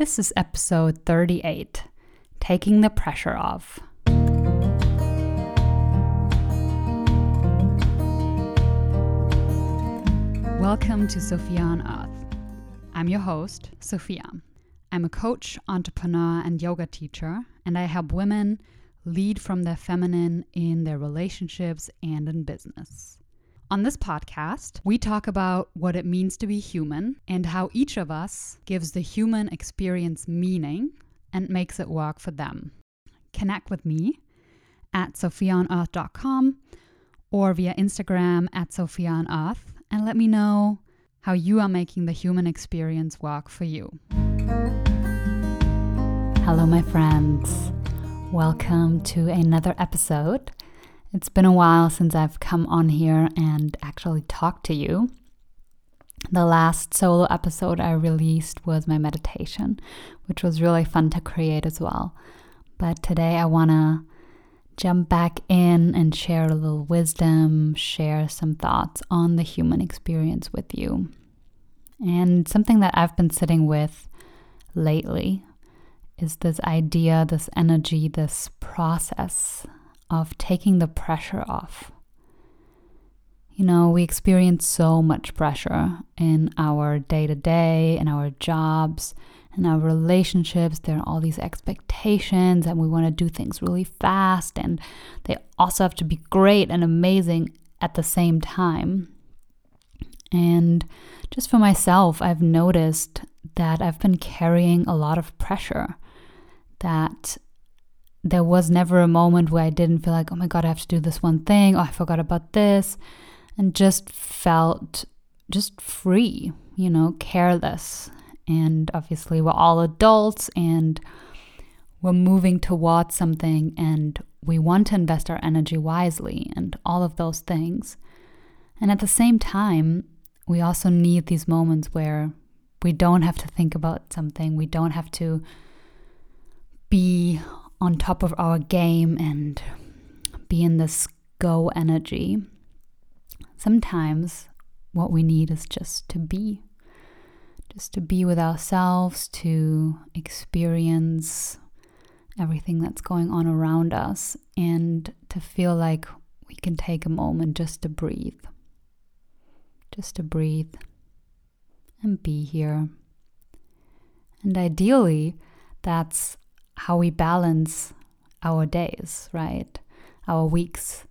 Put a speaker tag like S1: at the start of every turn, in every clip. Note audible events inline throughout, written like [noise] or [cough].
S1: This is episode 38 Taking the Pressure Off. Welcome to Sophia on Earth. I'm your host, Sophia. I'm a coach, entrepreneur, and yoga teacher, and I help women lead from their feminine in their relationships and in business. On this podcast, we talk about what it means to be human and how each of us gives the human experience meaning and makes it work for them. Connect with me at sophiaonearth.com or via Instagram at sophiaonearth and let me know how you are making the human experience work for you. Hello, my friends. Welcome to another episode. It's been a while since I've come on here and actually talked to you. The last solo episode I released was my meditation, which was really fun to create as well. But today I want to jump back in and share a little wisdom, share some thoughts on the human experience with you. And something that I've been sitting with lately is this idea, this energy, this process of taking the pressure off. You know, we experience so much pressure in our day to day, in our jobs, in our relationships. There are all these expectations, and we want to do things really fast, and they also have to be great and amazing at the same time. And just for myself, I've noticed that I've been carrying a lot of pressure that there was never a moment where I didn't feel like, oh my God, I have to do this one thing. Oh, I forgot about this. And just felt just free, you know, careless. And obviously, we're all adults and we're moving towards something and we want to invest our energy wisely and all of those things. And at the same time, we also need these moments where we don't have to think about something, we don't have to be on top of our game and be in this go energy. Sometimes what we need is just to be, just to be with ourselves, to experience everything that's going on around us, and to feel like we can take a moment just to breathe, just to breathe and be here. And ideally, that's how we balance our days, right? Our weeks.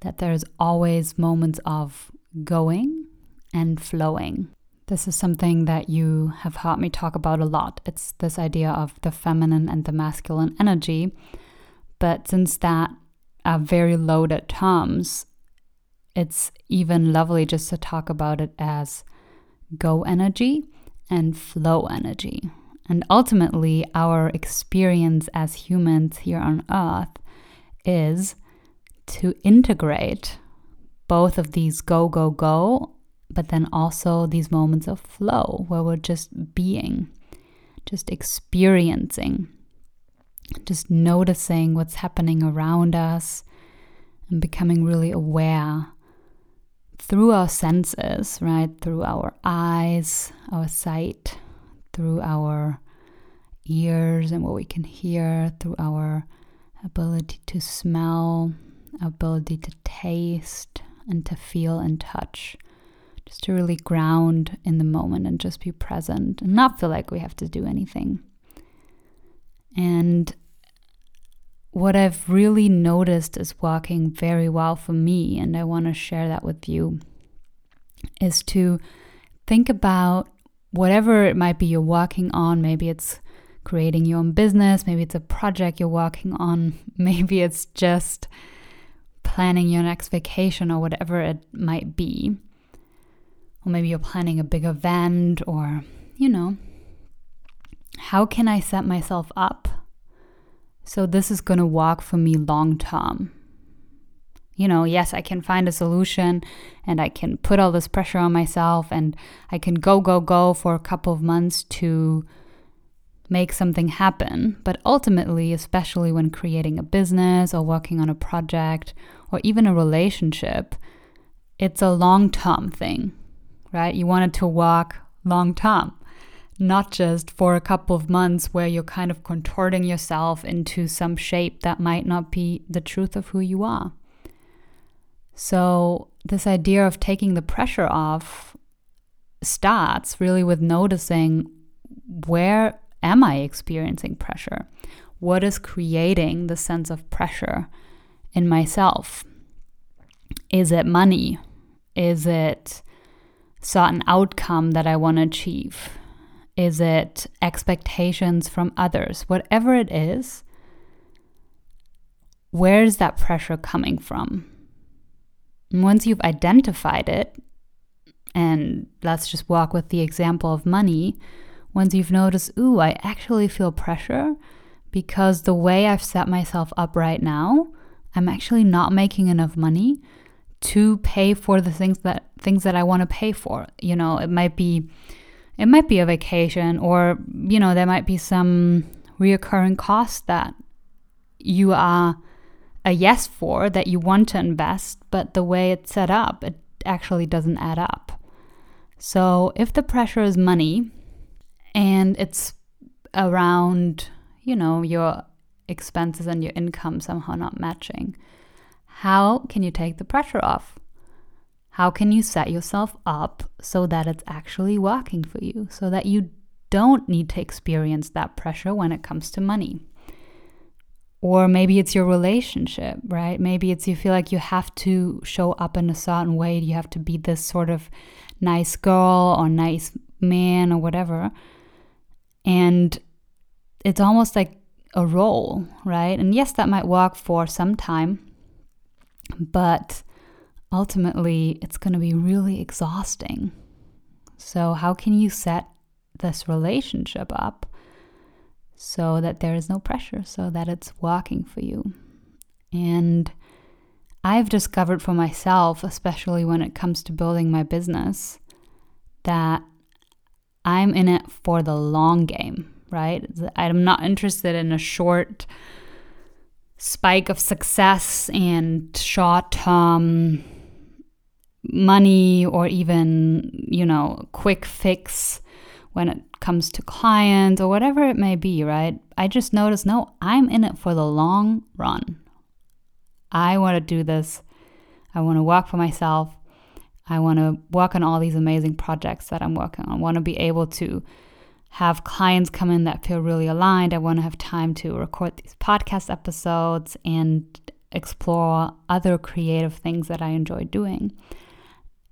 S1: That there's always moments of going and flowing. This is something that you have heard me talk about a lot. It's this idea of the feminine and the masculine energy. But since that are very loaded terms, it's even lovely just to talk about it as go energy and flow energy, and ultimately, our experience as humans here on earth is to integrate both of these go, go, go, but then also these moments of flow where we're just being, just experiencing, just noticing what's happening around us and becoming really aware through our senses, right? Through our eyes, our sight, through our ears and what we can hear, through our ability to smell, ability to taste, and to feel and touch. Just to really ground in the moment and just be present and not feel like we have to do anything. And what I've really noticed is working very well for me, and I want to share that with you, is to think about whatever it might be you're working on. Maybe it's creating your own business, maybe it's a project you're working on, [laughs] maybe it's just planning your next vacation or whatever it might be. Or maybe you're planning a big event or, you know, how can I set myself up so this is going to work for me long term? You know, yes, I can find a solution and I can put all this pressure on myself and I can go, go, go for a couple of months to make something happen. But ultimately, especially when creating a business or working on a project or even a relationship, it's a long term thing, right? You want it to work long term, not just for a couple of months where you're kind of contorting yourself into some shape that might not be the truth of who you are. So, this idea of taking the pressure off starts really with noticing where am I experiencing pressure? What is creating the sense of pressure in myself? Is it money? Is it certain outcome that I want to achieve? Is it expectations from others? Whatever it is, where is that pressure coming from? Once you've identified it, and let's just walk with the example of money, once you've noticed, ooh, I actually feel pressure because the way I've set myself up right now, I'm actually not making enough money to pay for the things that things that I want to pay for. You know, it might be it might be a vacation or you know, there might be some reoccurring costs that you are a yes for that you want to invest, but the way it's set up, it actually doesn't add up. So, if the pressure is money and it's around, you know, your expenses and your income somehow not matching, how can you take the pressure off? How can you set yourself up so that it's actually working for you, so that you don't need to experience that pressure when it comes to money? Or maybe it's your relationship, right? Maybe it's you feel like you have to show up in a certain way. You have to be this sort of nice girl or nice man or whatever. And it's almost like a role, right? And yes, that might work for some time, but ultimately it's going to be really exhausting. So, how can you set this relationship up so that there is no pressure, so that it's working for you? And I've discovered for myself, especially when it comes to building my business, that I'm in it for the long game, right? I'm not interested in a short spike of success and short term money or even, you know, quick fix when it comes to clients or whatever it may be, right? I just noticed no, I'm in it for the long run. I want to do this. I want to work for myself. I want to work on all these amazing projects that I'm working on. I want to be able to have clients come in that feel really aligned. I want to have time to record these podcast episodes and explore other creative things that I enjoy doing.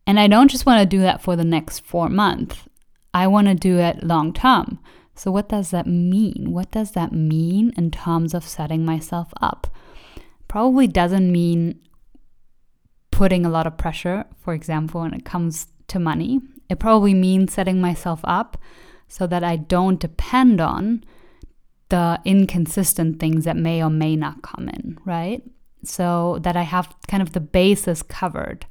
S1: And I don't just want to do that for the next four months, I want to do it long term. So, what does that mean? What does that mean in terms of setting myself up? Probably doesn't mean putting a lot of pressure, for example, when it comes to money. It probably means setting myself up so that I don't depend on the inconsistent things that may or may not come in, right? So that I have kind of the basis covered.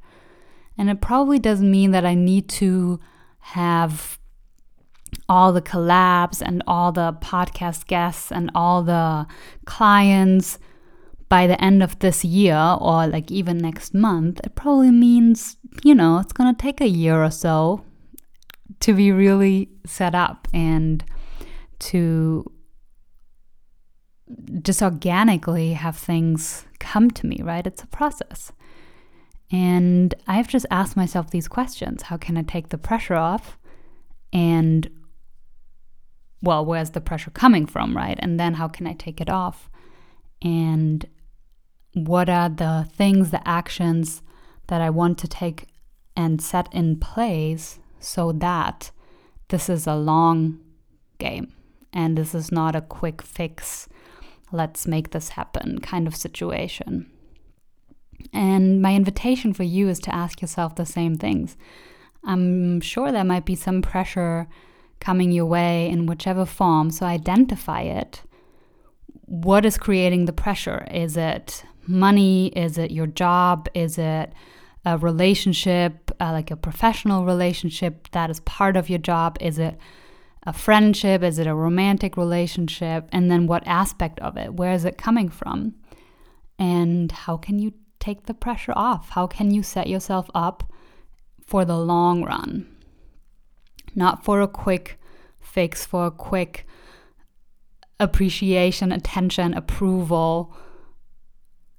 S1: And it probably doesn't mean that I need to have all the collabs and all the podcast guests and all the clients by the end of this year or like even next month, it probably means, you know, it's going to take a year or so to be really set up and to just organically have things come to me, right? It's a process. And I've just asked myself these questions How can I take the pressure off? And, well, where's the pressure coming from, right? And then how can I take it off? And what are the things, the actions that I want to take and set in place so that this is a long game and this is not a quick fix, let's make this happen kind of situation. And my invitation for you is to ask yourself the same things. I'm sure there might be some pressure coming your way in whichever form, so identify it. What is creating the pressure? Is it money? Is it your job? Is it a relationship, uh, like a professional relationship that is part of your job? Is it a friendship? Is it a romantic relationship? And then what aspect of it? Where is it coming from? And how can you take the pressure off? How can you set yourself up for the long run? Not for a quick fix for a quick appreciation, attention, approval.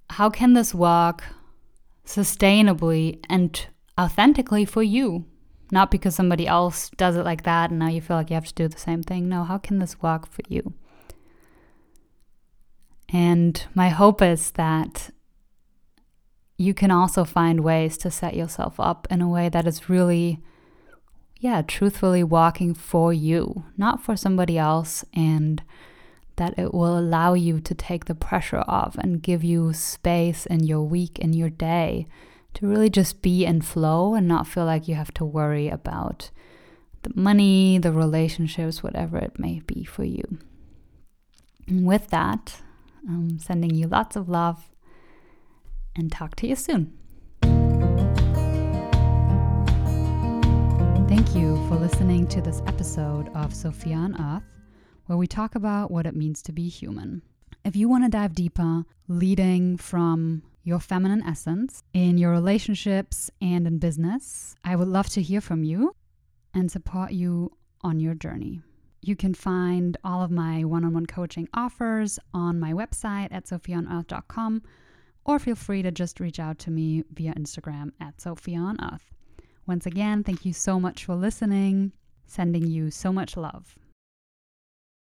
S1: How can this work sustainably and authentically for you? Not because somebody else does it like that and now you feel like you have to do the same thing. No, how can this work for you? And my hope is that you can also find ways to set yourself up in a way that is really, yeah, truthfully walking for you, not for somebody else, and that it will allow you to take the pressure off and give you space in your week, in your day, to really just be in flow and not feel like you have to worry about the money, the relationships, whatever it may be for you. And with that, I'm sending you lots of love and talk to you soon. For listening to this episode of Sophia on Earth, where we talk about what it means to be human. If you want to dive deeper, leading from your feminine essence in your relationships and in business, I would love to hear from you and support you on your journey. You can find all of my one on one coaching offers on my website at sophiaonearth.com or feel free to just reach out to me via Instagram at Sophia on Earth. Once again, thank you so much for listening. Sending you so much love.